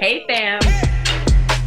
Hey, fam.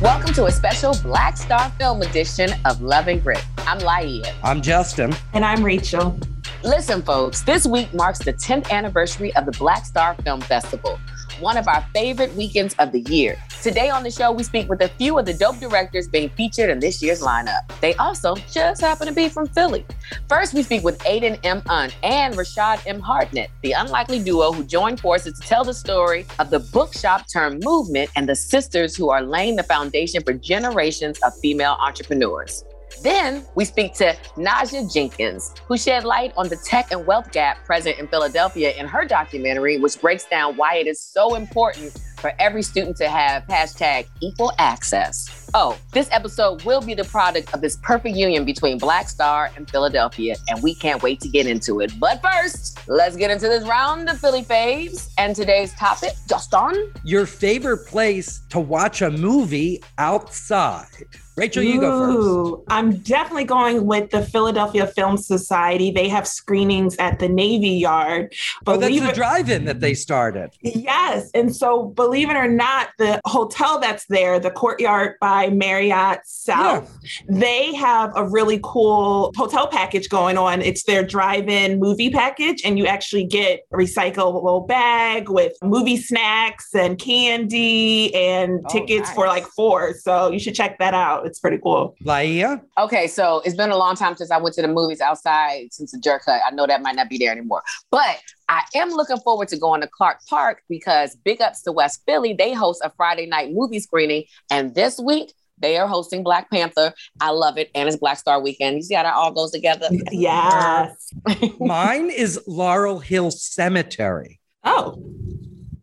Welcome to a special Black Star Film edition of Love and Grit. I'm Laia. I'm Justin. And I'm Rachel. Listen, folks, this week marks the 10th anniversary of the Black Star Film Festival, one of our favorite weekends of the year. Today on the show, we speak with a few of the dope directors being featured in this year's lineup. They also just happen to be from Philly. First, we speak with Aiden M. Un and Rashad M. Hartnett, the unlikely duo who joined forces to tell the story of the bookshop term movement and the sisters who are laying the foundation for generations of female entrepreneurs. Then we speak to Naja Jenkins, who shed light on the tech and wealth gap present in Philadelphia in her documentary, which breaks down why it is so important for every student to have hashtag equal access. Oh, this episode will be the product of this perfect union between Black Star and Philadelphia, and we can't wait to get into it. But first, let's get into this round of Philly faves. And today's topic, Justin. Your favorite place to watch a movie outside. Rachel, you go first. I'm definitely going with the Philadelphia Film Society. They have screenings at the Navy Yard. Oh, that's the drive-in that they started. Yes. And so, believe it or not, the hotel that's there, the Courtyard by Marriott South, they have a really cool hotel package going on. It's their drive in movie package, and you actually get a recyclable bag with movie snacks and candy and Oh, tickets for like four. So, you should check that out. It's pretty cool. Laia? Okay, so it's been a long time since I went to the movies outside since the jerk cut. I know that might not be there anymore. But I am looking forward to going to Clark Park because big ups to West Philly. They host a Friday night movie screening. And this week, they are hosting Black Panther. I love it. And it's Black Star Weekend. You see how that all goes together? Yes. Mine is Laurel Hill Cemetery. Oh,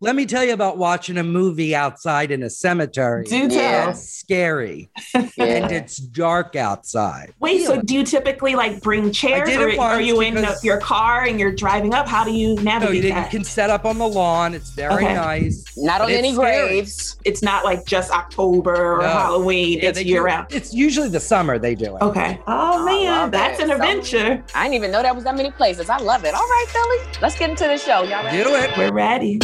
Let me tell you about watching a movie outside in a cemetery. do tell. Yeah. It's scary and it's dark outside. Wait, so do you typically like bring chairs or are you in because- your car and you're driving up? How do you No, navigate you, you can set up on the lawn. It's very Okay. nice. Not on any graves. it's not like just October or No. Halloween. Yeah, it's year do- round. It's usually the summer they do it. Okay. Oh man, that's it. an So- adventure. I didn't even know that was that many places. I love it. All right, Philly. Let's get into the show. Y'all ready? Do it. We're ready.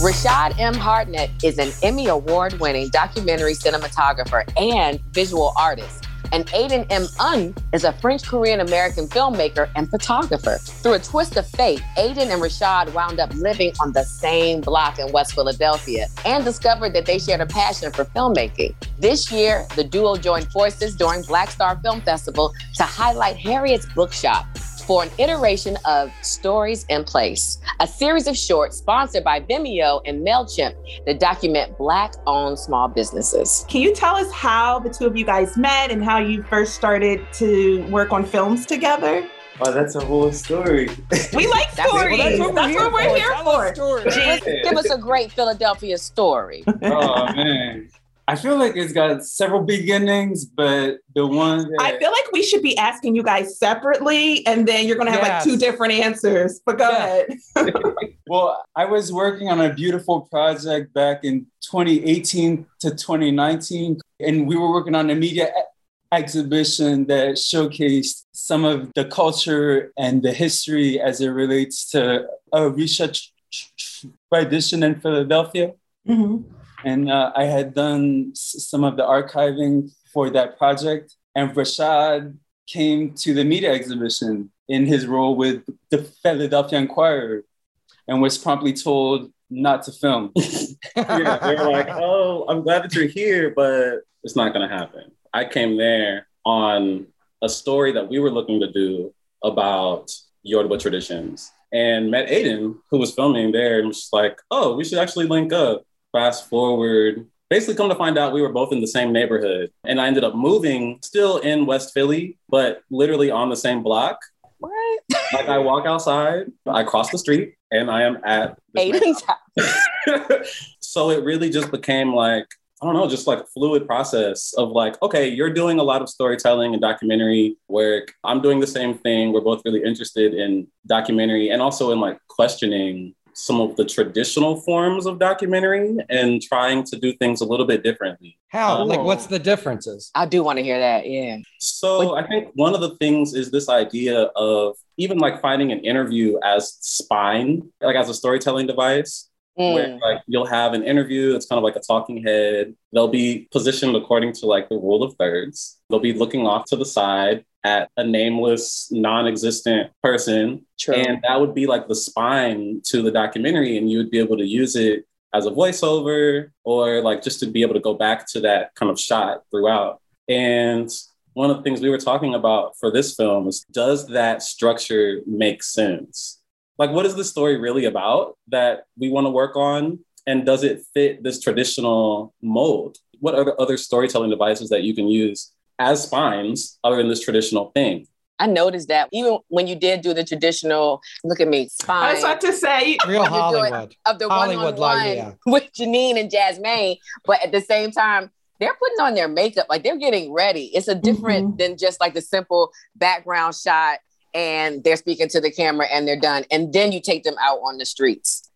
Rashad M. Hartnett is an Emmy Award winning documentary cinematographer and visual artist. And Aiden M. Un is a French Korean American filmmaker and photographer. Through a twist of fate, Aiden and Rashad wound up living on the same block in West Philadelphia and discovered that they shared a passion for filmmaking. This year, the duo joined forces during Black Star Film Festival to highlight Harriet's Bookshop, for an iteration of Stories in Place, a series of shorts sponsored by Vimeo and MailChimp that document Black owned small businesses. Can you tell us how the two of you guys met and how you first started to work on films together? Oh, that's a whole story. We like That's- well, stories. that's that's what what we're we're, here for. here Tell us for. stories. Give us a great Philadelphia story. oh man. I feel like it's got several beginnings, but the one that I feel like we should be asking you guys separately, and then you're gonna have Yes. like two different answers. But go Yeah. ahead. well, I was working on a beautiful project back in 2018 to 2019, and we were working on a media exhibition that showcased some of the culture and the history as it relates to a Orisha tradition in Philadelphia. Mhm. and uh, I had done s- some of the archiving for that project. And Rashad came to the media exhibition in his role with the Philadelphia Inquirer and was promptly told not to film. yeah, they were like, "Oh, I'm glad that you're here, but it's not going to happen." I came there on a story that we were looking to do about Yoruba traditions, and met Aiden, who was filming there, and was just like, "Oh, we should actually link up." Fast forward, basically, come to find out, we were both in the same neighborhood, and I ended up moving, still in West Philly, but literally on the same block. What? Like I walk outside, I cross the street, and I am at Aiden's house. so it really just became like I don't know, just like a fluid process of like, okay, you're doing a lot of storytelling and documentary work. I'm doing the same thing. We're both really interested in documentary and also in like questioning some of the traditional forms of documentary and trying to do things a little bit differently. How? Like, Oh. what's the differences? I do want to hear that. Yeah. So I think one of the things is this idea of even like finding an interview as spine, like as a storytelling device. mm. where like you'll have an interview. It's kind of like a talking head. They'll be positioned according to like the rule of thirds. They'll be looking off to the side at a nameless, non-existent person, True. and that would be like the spine to the documentary, and you would be able to use it as a voiceover or like just to be able to go back to that kind of shot throughout. And one of the things we were talking about for this film is does that structure make sense? Like, what is the story really about that we want to work on? And does it fit this traditional mold? What are the other storytelling devices that you can use as spines other than this traditional thing? I noticed that even when you did do the traditional, look at me, spine. I was about to say, real Hollywood of the Hollywood one yeah. with Janine and Jasmine, but at the same time, they're putting on their makeup, like they're getting ready. It's a different mm-hmm. than just like the simple background shot and they're speaking to the camera and they're done. And then you take them out on the streets.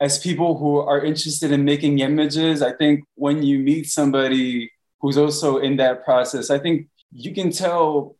As people who are interested in making images, I think when you meet somebody who's also in that process, I think you can tell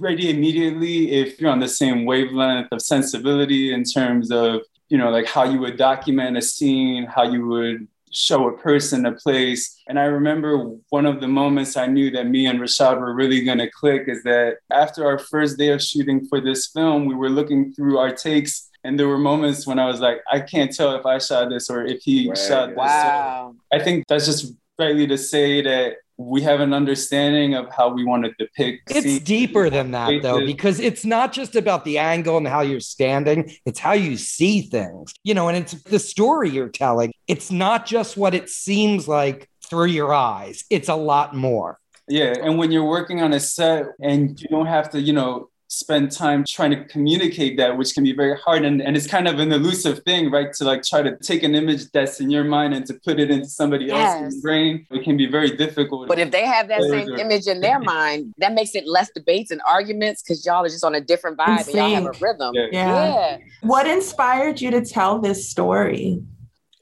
pretty immediately if you're on the same wavelength of sensibility in terms of, you know, like how you would document a scene, how you would show a person, a place. And I remember one of the moments I knew that me and Rashad were really going to click is that after our first day of shooting for this film, we were looking through our takes. And there were moments when I was like, I can't tell if I shot this or if he right. shot this. Wow. So I think that's just rightly to say that we have an understanding of how we want to depict. It's deeper than that, though, because it's not just about the angle and how you're standing, it's how you see things, you know, and it's the story you're telling. It's not just what it seems like through your eyes, it's a lot more. Yeah. And when you're working on a set and you don't have to, you know, spend time trying to communicate that, which can be very hard. And, and it's kind of an elusive thing, right? To like try to take an image that's in your mind and to put it into somebody yes. else's brain. It can be very difficult. But if they have that same or... image in their mind, that makes it less debates and arguments because y'all are just on a different vibe and y'all have a rhythm. Yeah. Yeah. yeah. What inspired you to tell this story?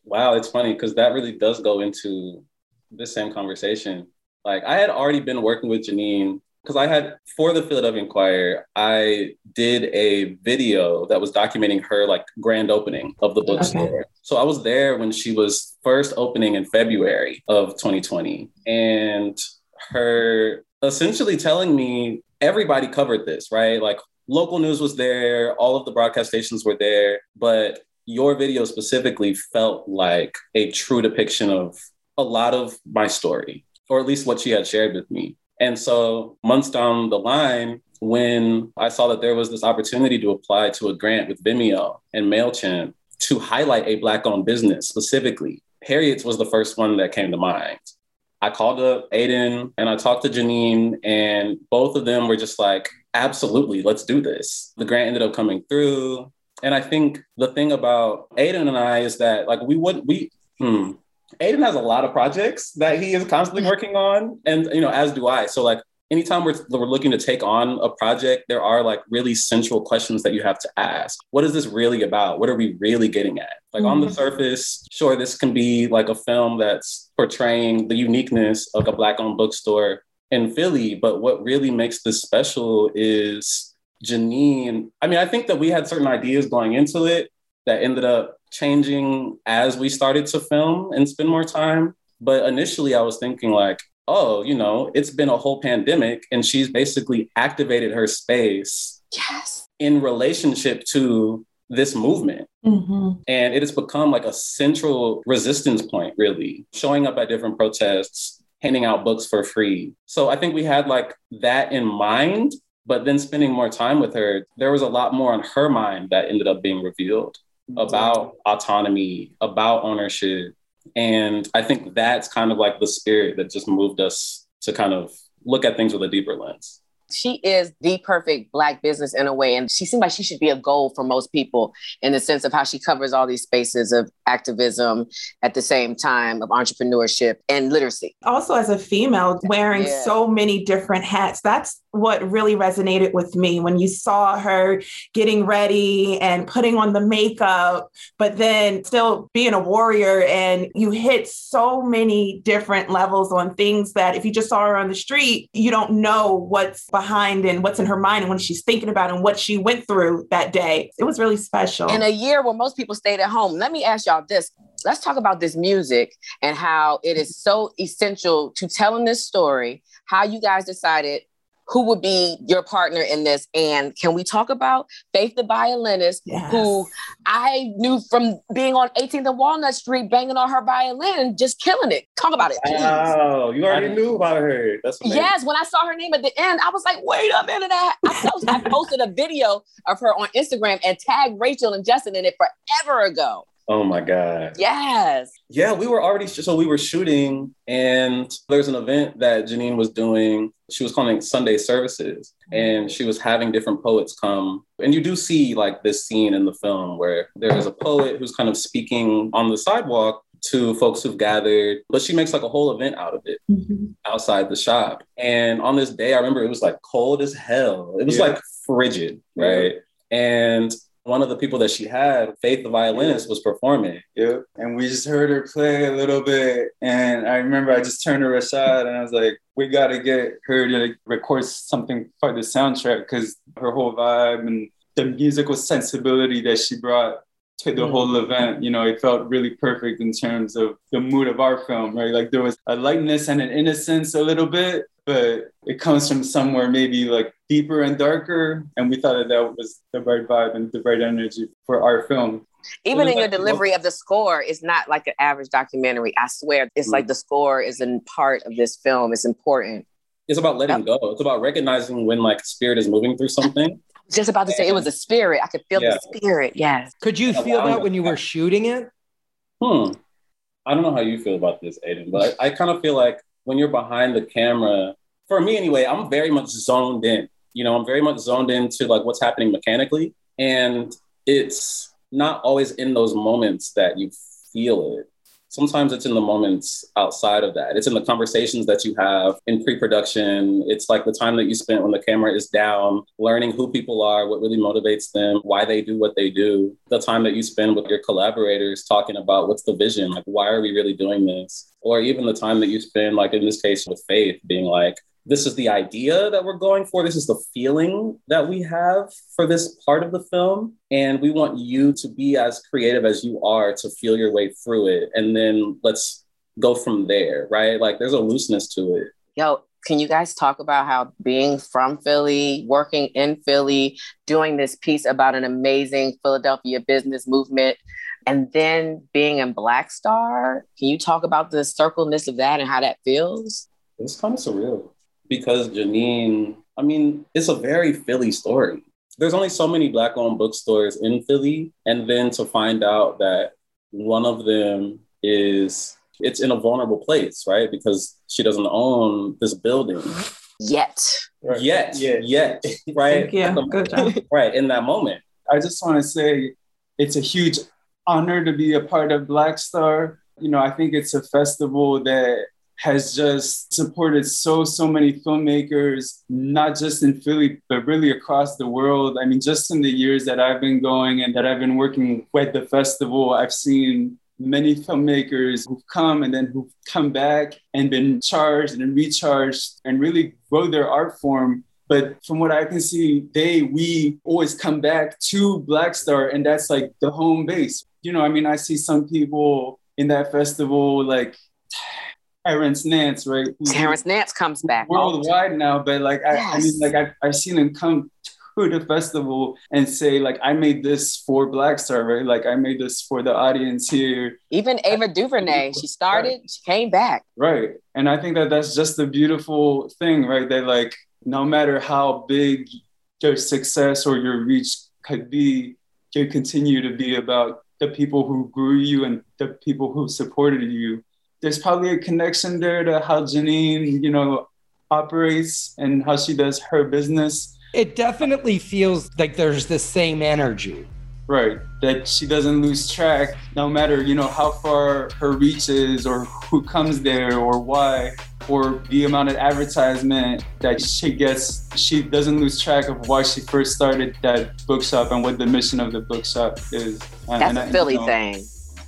Wow, it's funny because that really does go into the same conversation. Like I had already been working with Janine because I had for the Philadelphia Inquirer, I did a video that was documenting her like grand opening of the bookstore. Okay. So I was there when she was first opening in February of 2020, and her essentially telling me everybody covered this, right? Like local news was there, all of the broadcast stations were there, but your video specifically felt like a true depiction of a lot of my story, or at least what she had shared with me. And so months down the line, when I saw that there was this opportunity to apply to a grant with Vimeo and MailChimp to highlight a Black owned business specifically, Harriet's was the first one that came to mind. I called up Aiden and I talked to Janine, and both of them were just like, absolutely, let's do this. The grant ended up coming through. And I think the thing about Aiden and I is that, like, we would, we, hmm, Aiden has a lot of projects that he is constantly mm-hmm. working on, and you know, as do I. So like anytime we're, we're looking to take on a project, there are like really central questions that you have to ask. What is this really about? What are we really getting at? Like mm-hmm. on the mm-hmm. surface, sure, this can be like a film that's portraying the uniqueness of a Black owned bookstore in Philly. But what really makes this special is Janine. I mean, I think that we had certain ideas going into it that ended up changing as we started to film and spend more time. But initially, I was thinking, like, oh, you know, it's been a whole pandemic, and she's basically activated her space yes. in relationship to this movement. Mm-hmm. And it has become like a central resistance point, really, showing up at different protests, handing out books for free. So I think we had like that in mind. But then spending more time with her, there was a lot more on her mind that ended up being revealed about autonomy, about ownership. And I think that's kind of like the spirit that just moved us to kind of look at things with a deeper lens she is the perfect black business in a way and she seems like she should be a goal for most people in the sense of how she covers all these spaces of activism at the same time of entrepreneurship and literacy also as a female wearing yeah. so many different hats that's what really resonated with me when you saw her getting ready and putting on the makeup but then still being a warrior and you hit so many different levels on things that if you just saw her on the street you don't know what's behind and what's in her mind and what she's thinking about and what she went through that day. It was really special. In a year where most people stayed at home, let me ask y'all this. Let's talk about this music and how it is so essential to telling this story, how you guys decided who would be your partner in this? And can we talk about Faith the violinist, yes. who I knew from being on 18th and Walnut Street, banging on her violin, just killing it. Talk about it. Please. Wow, you already knew about her. That's amazing. yes. When I saw her name at the end, I was like, wait a minute. I, I posted a video of her on Instagram and tagged Rachel and Justin in it forever ago. Oh my God. Yes. Yeah, we were already, so we were shooting, and there's an event that Janine was doing. She was calling Sunday services, and she was having different poets come. And you do see like this scene in the film where there is a poet who's kind of speaking on the sidewalk to folks who've gathered, but she makes like a whole event out of it mm-hmm. outside the shop. And on this day, I remember it was like cold as hell. It was yeah. like frigid, right? Yeah. And one of the people that she had, Faith the violinist, was performing. Yep. And we just heard her play a little bit. And I remember I just turned to Rashad and I was like, we got to get her to record something for the soundtrack because her whole vibe and the musical sensibility that she brought to the mm. whole event, you know, it felt really perfect in terms of the mood of our film, right? Like there was a lightness and an innocence a little bit, but it comes from somewhere maybe like deeper and darker. And we thought that that was the right vibe and the right energy for our film. Even in your delivery of the score, it's not like an average documentary. I swear, it's mm like the score is a part of this film. It's important. It's about letting go. It's about recognizing when like spirit is moving through something. Just about to say it was a spirit. I could feel yeah. the spirit. Yes. Could you feel that when you were shooting it? Hmm. I don't know how you feel about this, Aiden, but I, I kind of feel like when you're behind the camera, for me anyway, I'm very much zoned in. You know, I'm very much zoned into like what's happening mechanically. And it's not always in those moments that you feel it. Sometimes it's in the moments outside of that. It's in the conversations that you have in pre production. It's like the time that you spent when the camera is down, learning who people are, what really motivates them, why they do what they do. The time that you spend with your collaborators talking about what's the vision, like, why are we really doing this? Or even the time that you spend, like in this case with Faith, being like, this is the idea that we're going for. This is the feeling that we have for this part of the film. And we want you to be as creative as you are to feel your way through it. And then let's go from there, right? Like there's a looseness to it. Yo, can you guys talk about how being from Philly, working in Philly, doing this piece about an amazing Philadelphia business movement, and then being in Black Star? Can you talk about the circleness of that and how that feels? It's kind of surreal because Janine, I mean, it's a very Philly story. There's only so many Black owned bookstores in Philly. And then to find out that one of them is, it's in a vulnerable place, right? Because she doesn't own this building. Yet. Right. Yet. Yet. Yet. Right. Yeah. Good job. Right. In that moment. I just want to say it's a huge honor to be a part of Black Star. You know, I think it's a festival that has just supported so so many filmmakers not just in Philly but really across the world i mean just in the years that i've been going and that i've been working with the festival i've seen many filmmakers who've come and then who've come back and been charged and recharged and really grow their art form but from what I can see, they we always come back to Black Star, and that's like the home base. You know, I mean, I see some people in that festival like Terrence Nance, right? Terrence Nance comes back worldwide now, but like yes. I, I, mean, like I, I've seen him come to the festival and say like I made this for Black Star, right? Like I made this for the audience here. Even Ava DuVernay, she started, right. she came back. Right, and I think that that's just a beautiful thing, right? That like no matter how big your success or your reach could be, you continue to be about the people who grew you and the people who supported you there's probably a connection there to how Janine, you know, operates and how she does her business. It definitely feels like there's the same energy. Right. That she doesn't lose track no matter, you know, how far her reach is or who comes there or why or the amount of advertisement that she gets. She doesn't lose track of why she first started that bookshop and what the mission of the bookshop is. That's and, a Philly you know, thing.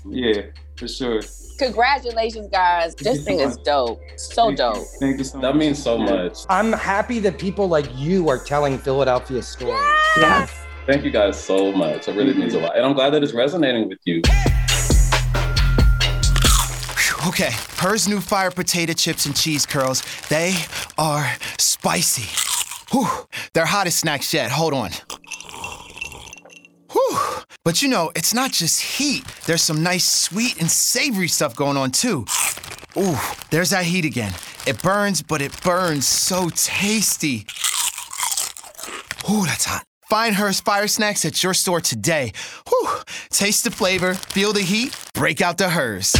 Yeah, for sure. Congratulations, guys. Thank this thing so is dope. So Thank dope. You. Thank you so that much. That means so much. I'm happy that people like you are telling Philadelphia stories. Yes. yes. Thank you guys so much. It really means a lot. And I'm glad that it's resonating with you. Okay, Herr's new fire potato chips and cheese curls, they are spicy. Whew, they're hottest snacks yet. Hold on. Whew. But you know, it's not just heat. There's some nice sweet and savory stuff going on too. Ooh, there's that heat again. It burns, but it burns so tasty. Ooh, that's hot. Find Herr's Fire Snacks at your store today. Whew. Taste the flavor, feel the heat, break out the Herr's.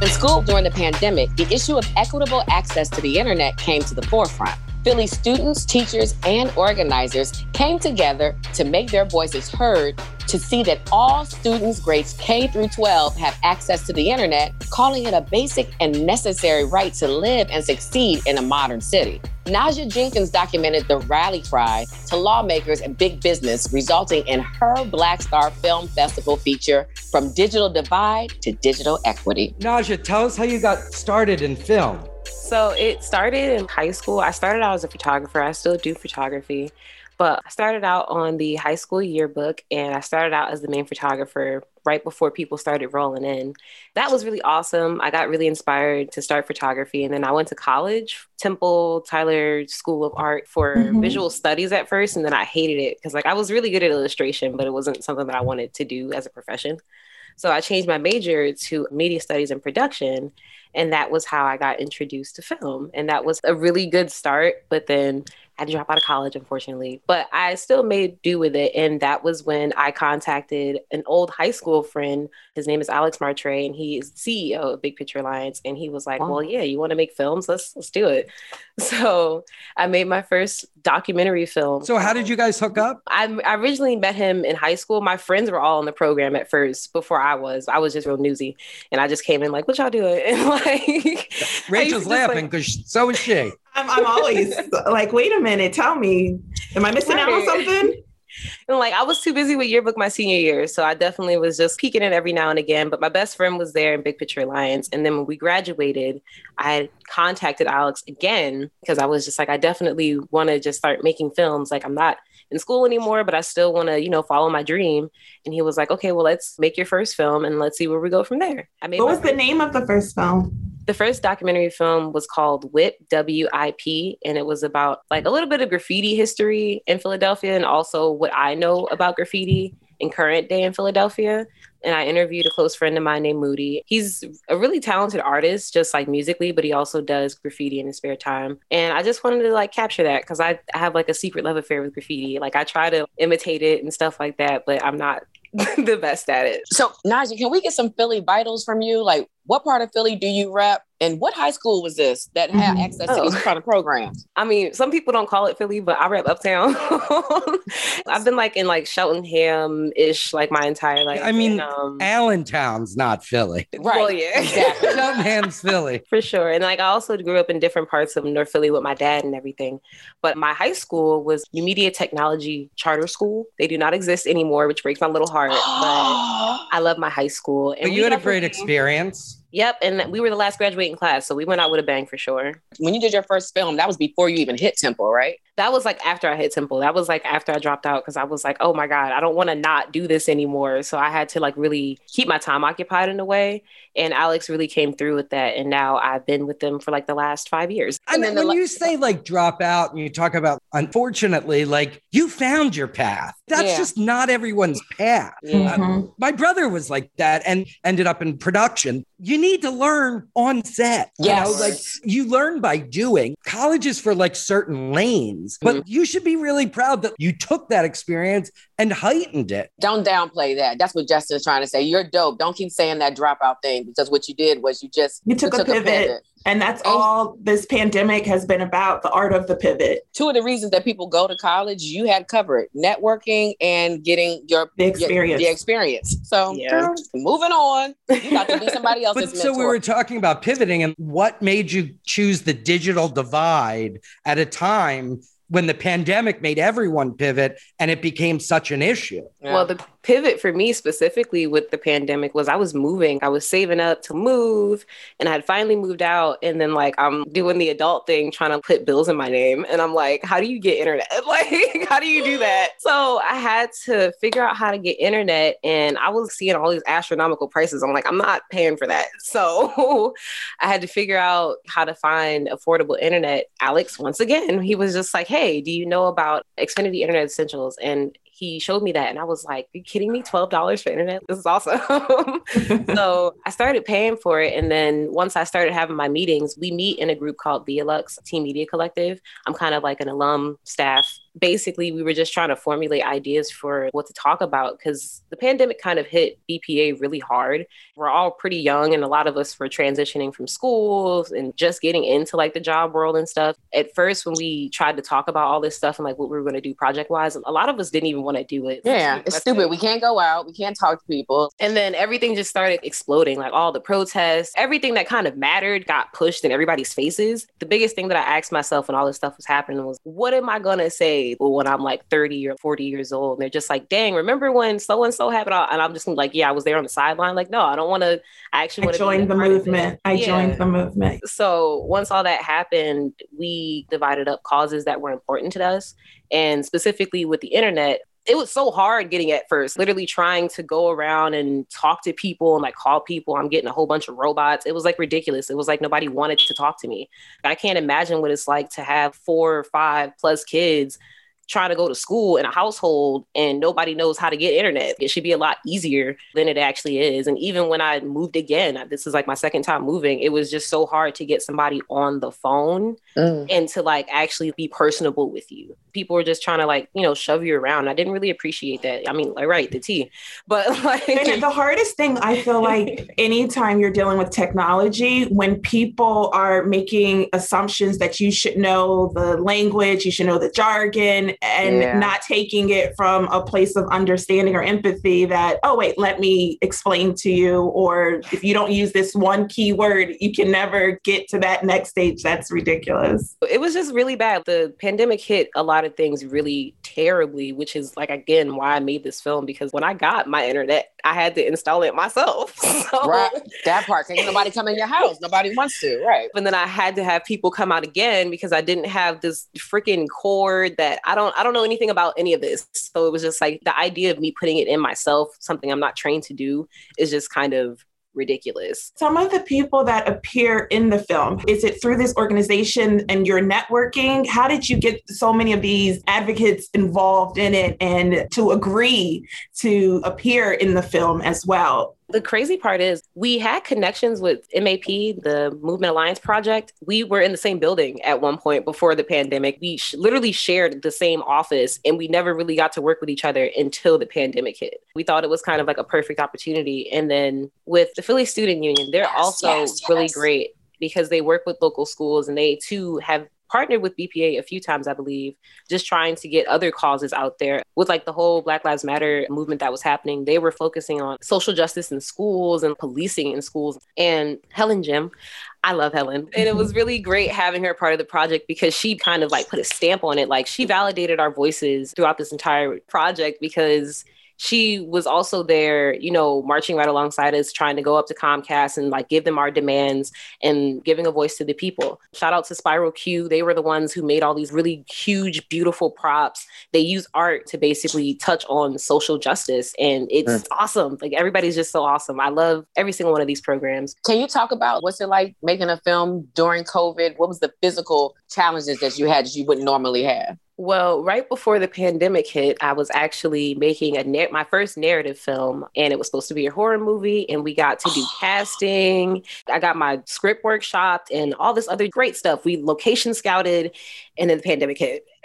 In school during the pandemic, the issue of equitable access to the internet came to the forefront. Philly students, teachers, and organizers came together to make their voices heard to see that all students grades K through 12 have access to the internet, calling it a basic and necessary right to live and succeed in a modern city. Naja Jenkins documented the rally cry to lawmakers and big business, resulting in her Black Star Film Festival feature from digital divide to digital equity. Naja, tell us how you got started in film. So it started in high school. I started out as a photographer. I still do photography, but I started out on the high school yearbook and I started out as the main photographer right before people started rolling in. That was really awesome. I got really inspired to start photography. And then I went to college, Temple Tyler School of Art for mm-hmm. visual studies at first. And then I hated it because like I was really good at illustration, but it wasn't something that I wanted to do as a profession. So I changed my major to media studies and production. And that was how I got introduced to film. And that was a really good start. But then I had to drop out of college, unfortunately, but I still made do with it. And that was when I contacted an old high school friend. His name is Alex Martre, and he is CEO of Big Picture Alliance. And he was like, wow. "Well, yeah, you want to make films? Let's let's do it." So I made my first documentary film. So how did you guys hook up? I, I originally met him in high school. My friends were all in the program at first before I was. I was just real newsy, and I just came in like, "What y'all doing?" And like, Rachel's laughing because like, so is she. I'm, I'm always like, wait a minute, tell me, am I missing right. out on something? And like I was too busy with yearbook my senior year. So I definitely was just peeking it every now and again. But my best friend was there in Big Picture Alliance. And then when we graduated, I contacted Alex again because I was just like, I definitely want to just start making films. Like I'm not in school anymore, but I still want to, you know, follow my dream. And he was like, okay, well, let's make your first film and let's see where we go from there. I made what was the name of the first film? The first documentary film was called WIP, W I P, and it was about like a little bit of graffiti history in Philadelphia and also what I know about graffiti in current day in Philadelphia. And I interviewed a close friend of mine named Moody. He's a really talented artist, just like musically, but he also does graffiti in his spare time. And I just wanted to like capture that because I, I have like a secret love affair with graffiti. Like I try to imitate it and stuff like that, but I'm not the best at it. So, Naja, can we get some Philly vitals from you? Like, what part of Philly do you rep? And what high school was this that had mm-hmm. access oh. to these kind of programs? I mean, some people don't call it Philly, but I rep Uptown. I've been like in like Cheltenham ish like my entire life. I mean, um, Allentown's not Philly. Right. Well, yeah. Exactly. Cheltenham's Philly. For sure. And like I also grew up in different parts of North Philly with my dad and everything. But my high school was New Media Technology Charter School. They do not exist anymore, which breaks my little heart. but I love my high school. And but you had a great experience. Yep, and we were the last graduating class, so we went out with a bang for sure. When you did your first film, that was before you even hit Temple, right? That was like after I hit Temple. That was like after I dropped out because I was like, oh my god, I don't want to not do this anymore. So I had to like really keep my time occupied in a way. And Alex really came through with that, and now I've been with them for like the last five years. And then when you say like drop out, and you talk about unfortunately, like you found your path. That's yeah. just not everyone's path. Yeah. Uh, my brother was like that and ended up in production. You need to learn on set. Yes. You know, like you learn by doing. College is for like certain lanes, but mm-hmm. you should be really proud that you took that experience and heightened it. Don't downplay that. That's what Justin's trying to say. You're dope. Don't keep saying that dropout thing because what you did was you just you took, you took a, pivot. a, pivot. And that's and all this pandemic has been about the art of the pivot. Two of the reasons that people go to college, you had covered networking and getting your the experience. Your, the experience. So yeah. girl, moving on. You got to be somebody else's but, So we were talking about pivoting and what made you choose the digital divide at a time when the pandemic made everyone pivot and it became such an issue. Yeah. Well, the pivot for me specifically with the pandemic was I was moving. I was saving up to move and I had finally moved out. And then like I'm doing the adult thing, trying to put bills in my name. And I'm like, how do you get internet? Like, how do you do that? So I had to figure out how to get internet. And I was seeing all these astronomical prices. I'm like, I'm not paying for that. So I had to figure out how to find affordable internet. Alex, once again, he was just like, hey, do you know about Xfinity Internet Essentials? And he showed me that and I was like, you kidding me? $12 for internet? This is awesome. so I started paying for it. And then once I started having my meetings, we meet in a group called Vialux Team Media Collective. I'm kind of like an alum staff basically we were just trying to formulate ideas for what to talk about because the pandemic kind of hit BPA really hard. We're all pretty young, and a lot of us were transitioning from schools and just getting into like the job world and stuff. At first, when we tried to talk about all this stuff and like what we were going to do project wise, a lot of us didn't even want to do it. Yeah, it's stupid. We can't go out, we can't talk to people. And then everything just started exploding like all the protests, everything that kind of mattered got pushed in everybody's faces. The biggest thing that I asked myself when all this stuff was happening was, what am I going to say? When I'm like 30 or 40 years old. And they're just like, dang, remember when so and so happened? And I'm just like, yeah, I was there on the sideline. Like, no, I don't want to. I actually want to join the movement. I yeah. joined the movement. So once all that happened, we divided up causes that were important to us. And specifically with the internet, it was so hard getting at first, literally trying to go around and talk to people and like call people. I'm getting a whole bunch of robots. It was like ridiculous. It was like nobody wanted to talk to me. I can't imagine what it's like to have four or five plus kids trying to go to school in a household and nobody knows how to get internet. It should be a lot easier than it actually is. And even when I moved again, this is like my second time moving, it was just so hard to get somebody on the phone mm. and to like actually be personable with you. People were just trying to like, you know, shove you around. I didn't really appreciate that. I mean, like, right, the tea. But like and the hardest thing I feel like anytime you're dealing with technology, when people are making assumptions that you should know the language, you should know the jargon, and yeah. not taking it from a place of understanding or empathy that, oh, wait, let me explain to you. Or if you don't use this one keyword, you can never get to that next stage. That's ridiculous. It was just really bad. The pandemic hit a lot of things really terribly, which is like, again, why I made this film because when I got my internet, I had to install it myself. So, right. That part. Can't nobody come in your house. Nobody wants to. Right. And then I had to have people come out again because I didn't have this freaking cord that I don't I don't know anything about any of this. So it was just like the idea of me putting it in myself, something I'm not trained to do, is just kind of ridiculous. Some of the people that appear in the film, is it through this organization and your networking? How did you get so many of these advocates involved in it and to agree to appear in the film as well? The crazy part is we had connections with MAP, the Movement Alliance Project. We were in the same building at one point before the pandemic. We sh- literally shared the same office and we never really got to work with each other until the pandemic hit. We thought it was kind of like a perfect opportunity. And then with the Philly Student Union, they're yes, also yes, yes. really great because they work with local schools and they too have partnered with BPA a few times, I believe, just trying to get other causes out there. With like the whole Black Lives Matter movement that was happening, they were focusing on social justice in schools and policing in schools. And Helen Gym, I love Helen. And it was really great having her part of the project because she kind of like put a stamp on it. Like she validated our voices throughout this entire project because she was also there, you know, marching right alongside us, trying to go up to Comcast and like give them our demands and giving a voice to the people. Shout out to Spiral Q. They were the ones who made all these really huge, beautiful props. They use art to basically touch on social justice. And it's mm. awesome. Like everybody's just so awesome. I love every single one of these programs. Can you talk about what's it like making a film during COVID? What was the physical challenges that you had that you wouldn't normally have? Well, right before the pandemic hit, I was actually making a na- my first narrative film, and it was supposed to be a horror movie. And we got to do casting. I got my script workshopped and all this other great stuff. We location scouted, and then the pandemic hit.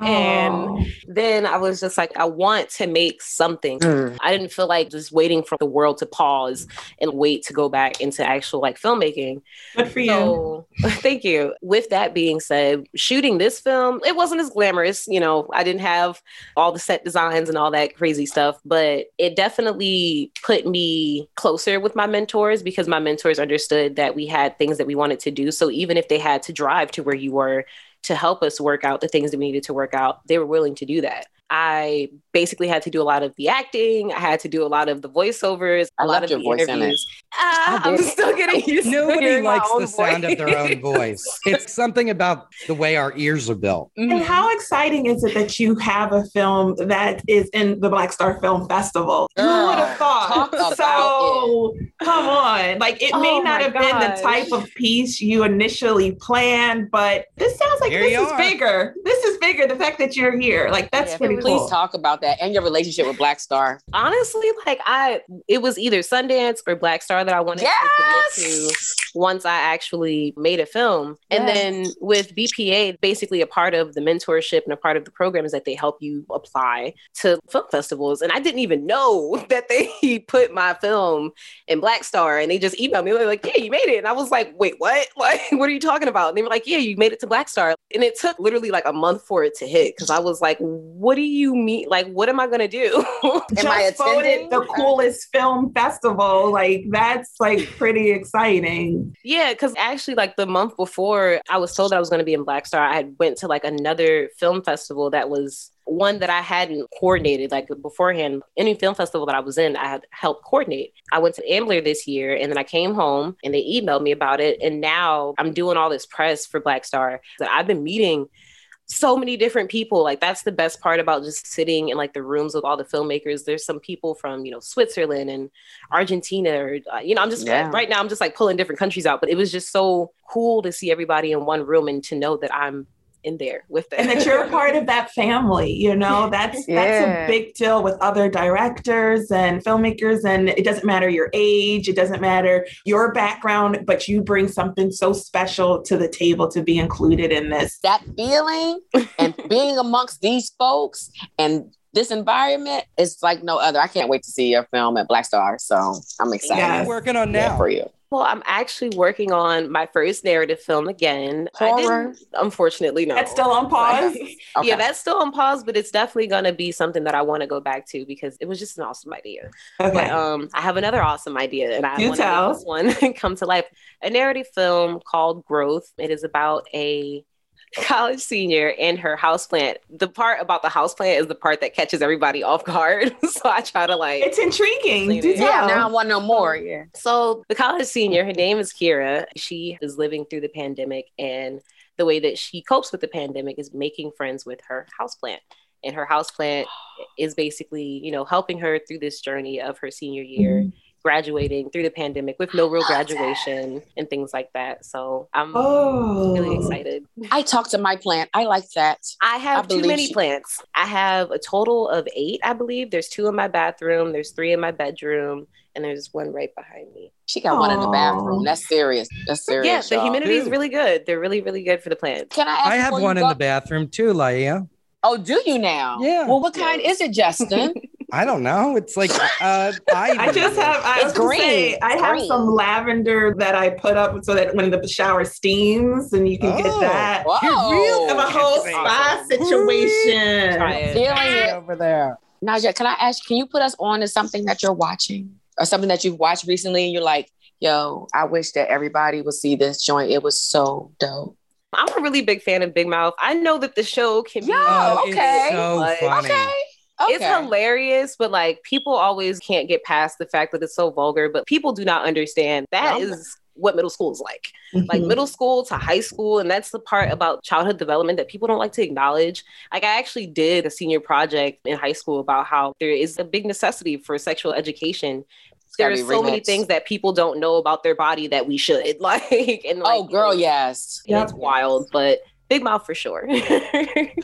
and oh. then I was just like, I want to make something. Mm. I didn't feel like just waiting for the world to pause and wait to go back into actual like filmmaking. Good for so, you. thank you. With that being said, shooting this film, it wasn't as glamorous. You know, I didn't have all the set designs and all that crazy stuff, but it definitely put me closer with my mentors because my mentors understood that we had things that we wanted to do. So even if they had to drive to where you were, to help us work out the things that we needed to work out, they were willing to do that. I basically had to do a lot of the acting. I had to do a lot of the voiceovers, a lot of your the voice interviews. Ah, I'm still getting used to Nobody hearing my likes own the sound voice. of their own voice. It's something about the way our ears are built. And how exciting is it that you have a film that is in the Black Star Film Festival? Who would have thought? about So come on. Like it may Oh not my have been the type of piece you initially planned, but this sounds like Here this is are. bigger. This is bigger. The fact that you're here. Like that's Yeah, pretty please cool. talk about that and your relationship with Black Star. Honestly, like I, it was either Sundance or Black Star that I wanted to submit to once I actually made a film. And then with BPA, basically a part of the mentorship and a part of the program is that they help you apply to film festivals. And I didn't even know that they put my film in Black Star and they just emailed me. They were like, yeah, you made it. And I was like, wait, what? Like, what are you talking about? And they were like, yeah, you made it to Black Star. And it took literally like a month for it to hit because I was like, what do you mean? Like, what am I going to do? Am I attending? the coolest film festival. Like that's like pretty exciting. Yeah, because actually, like the month before I was told that I was going to be in Black Star, I had went to like another film festival that was one that I hadn't coordinated like beforehand. Any film festival that I was in, I had helped coordinate. I went to Ambler this year, and then I came home and they emailed me about it, and now I'm doing all this press for Black Star that I've been meeting so many different people like that's the best part about just sitting in like the rooms with all the filmmakers there's some people from you know switzerland and argentina or uh, you know i'm just Yeah. right now i'm just like pulling different countries out but it was just so cool to see everybody in one room and to know that i'm in there with them and that you're a part of that family you know that's that's a big deal with other directors and filmmakers and it doesn't matter your age it doesn't matter your background but you bring something so special to the table to be included in this That feeling and being amongst these folks and this environment is like no other. I can't wait to see your film at Black Star. So I'm excited Yes. What are working on yeah, now? for you. Well i'm actually working on my first narrative film again I Horror? didn't- unfortunately no that's still on pause Okay. yeah that's still on pause but it's definitely going to be something that i want to go back to because it was just an awesome idea okay But um, I have another awesome idea, and I Do want to tell. make this one come to life. A narrative film called Growth. It is about a college senior and her houseplant. The part about the houseplant is the part that catches everybody off guard. so I try to like. it's intriguing Do Yeah, yeah, now I want to know more. Yeah. so the college senior, her name is Kira. She is living through the pandemic, and the way that she copes with the pandemic is making friends with her houseplant. And her houseplant is basically, you know, helping her through this journey of her senior year, mm-hmm. Graduating through the pandemic with no real graduation and things like that. So I'm oh really excited. I talked to my plant. I like that. I have I too many she- plants. I have a total of eight, I believe. There's two in my bathroom, there's three in my bedroom, and there's one right behind me. She got one in the bathroom. That's serious. That's serious. yeah, the y'all. humidity is really good. They're really, really good for the plants. Can I ask I have one in go- the bathroom too, Laia. Oh, do you now? Yeah. Well, what kind is it, Justin? I don't know. It's like uh, ivy. I just have. I was gonna green. say I have Green. some lavender that I put up so that when the shower steams and you can get Oh. that. Whoa. You're Have a whole spa situation. Try it. Feeling it. over there. Naja, can I ask, can you put us on to something that you're watching or something that you've watched recently and you're like, yo, I wish that everybody would see this joint. It was so dope. I'm a really big fan of Big Mouth. I know that the show can be Yo, Oh, okay. it's so funny. Okay. Okay. It's hilarious, but like people always can't get past the fact that it's so vulgar. But people do not understand that Yeah. is what middle school is like. Like Mhm. middle school to high school, and that's the part about childhood development that people don't like to acknowledge. Like I actually did a senior project in high school about how there is a big necessity for sexual education. There are gotta be so many things that people don't know about their body that we should like. And like, oh, girl, yes. it's wild, but Big Mouth for sure.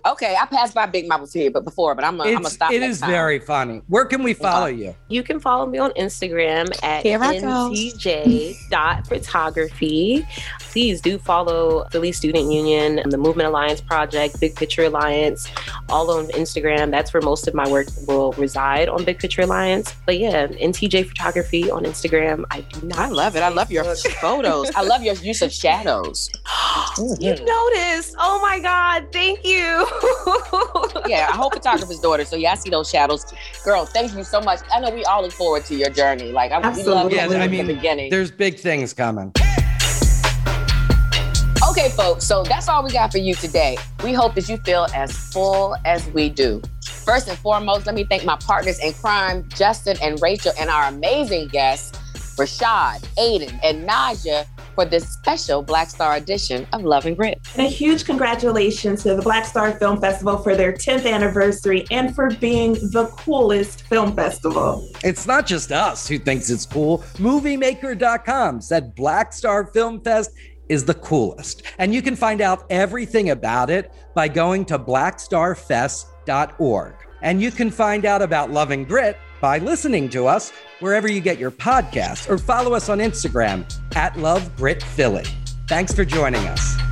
Okay, I passed by Big Mouth here, but before, but I'm gonna I'm gonna It's, stop. it next is time. very funny. Where can we follow you? You can follow me on Instagram at Here I go. ntj.photography. Please do follow Philly Student Union, and the Movement Alliance Project, Big Picture Alliance, all on Instagram. That's where most of my work will reside on Big Picture Alliance. But yeah, NTJ Photography on Instagram. I do not. I love it. I love your photos. I love your use of shadows. You mm-hmm. noticed. Oh my God. Thank you. yeah, I hope photographer's daughter. So yeah, I see those shadows. Girl, thank you so much. I know we all look forward to your journey. Like I we love Absolutely. Yeah, I mean, the beginning. There's big things coming. Okay, folks, so that's all we got for you today. We hope that you feel as full as we do. First and foremost, let me thank my partners in crime, Justin and Rachel, and our amazing guests, Rashad, Aiden, and Naja for this special Black Star edition of Love and Grit. And a huge congratulations to the Black Star Film Festival for their 10th anniversary and for being the coolest film festival. It's not just us who thinks it's cool. Moviemaker.com said Black Star Film Fest is the coolest. And you can find out everything about it by going to blackstarfest.org. And you can find out about Love and Grit by listening to us wherever you get your podcasts or follow us on Instagram at Love Grit Philly. Thanks for joining us.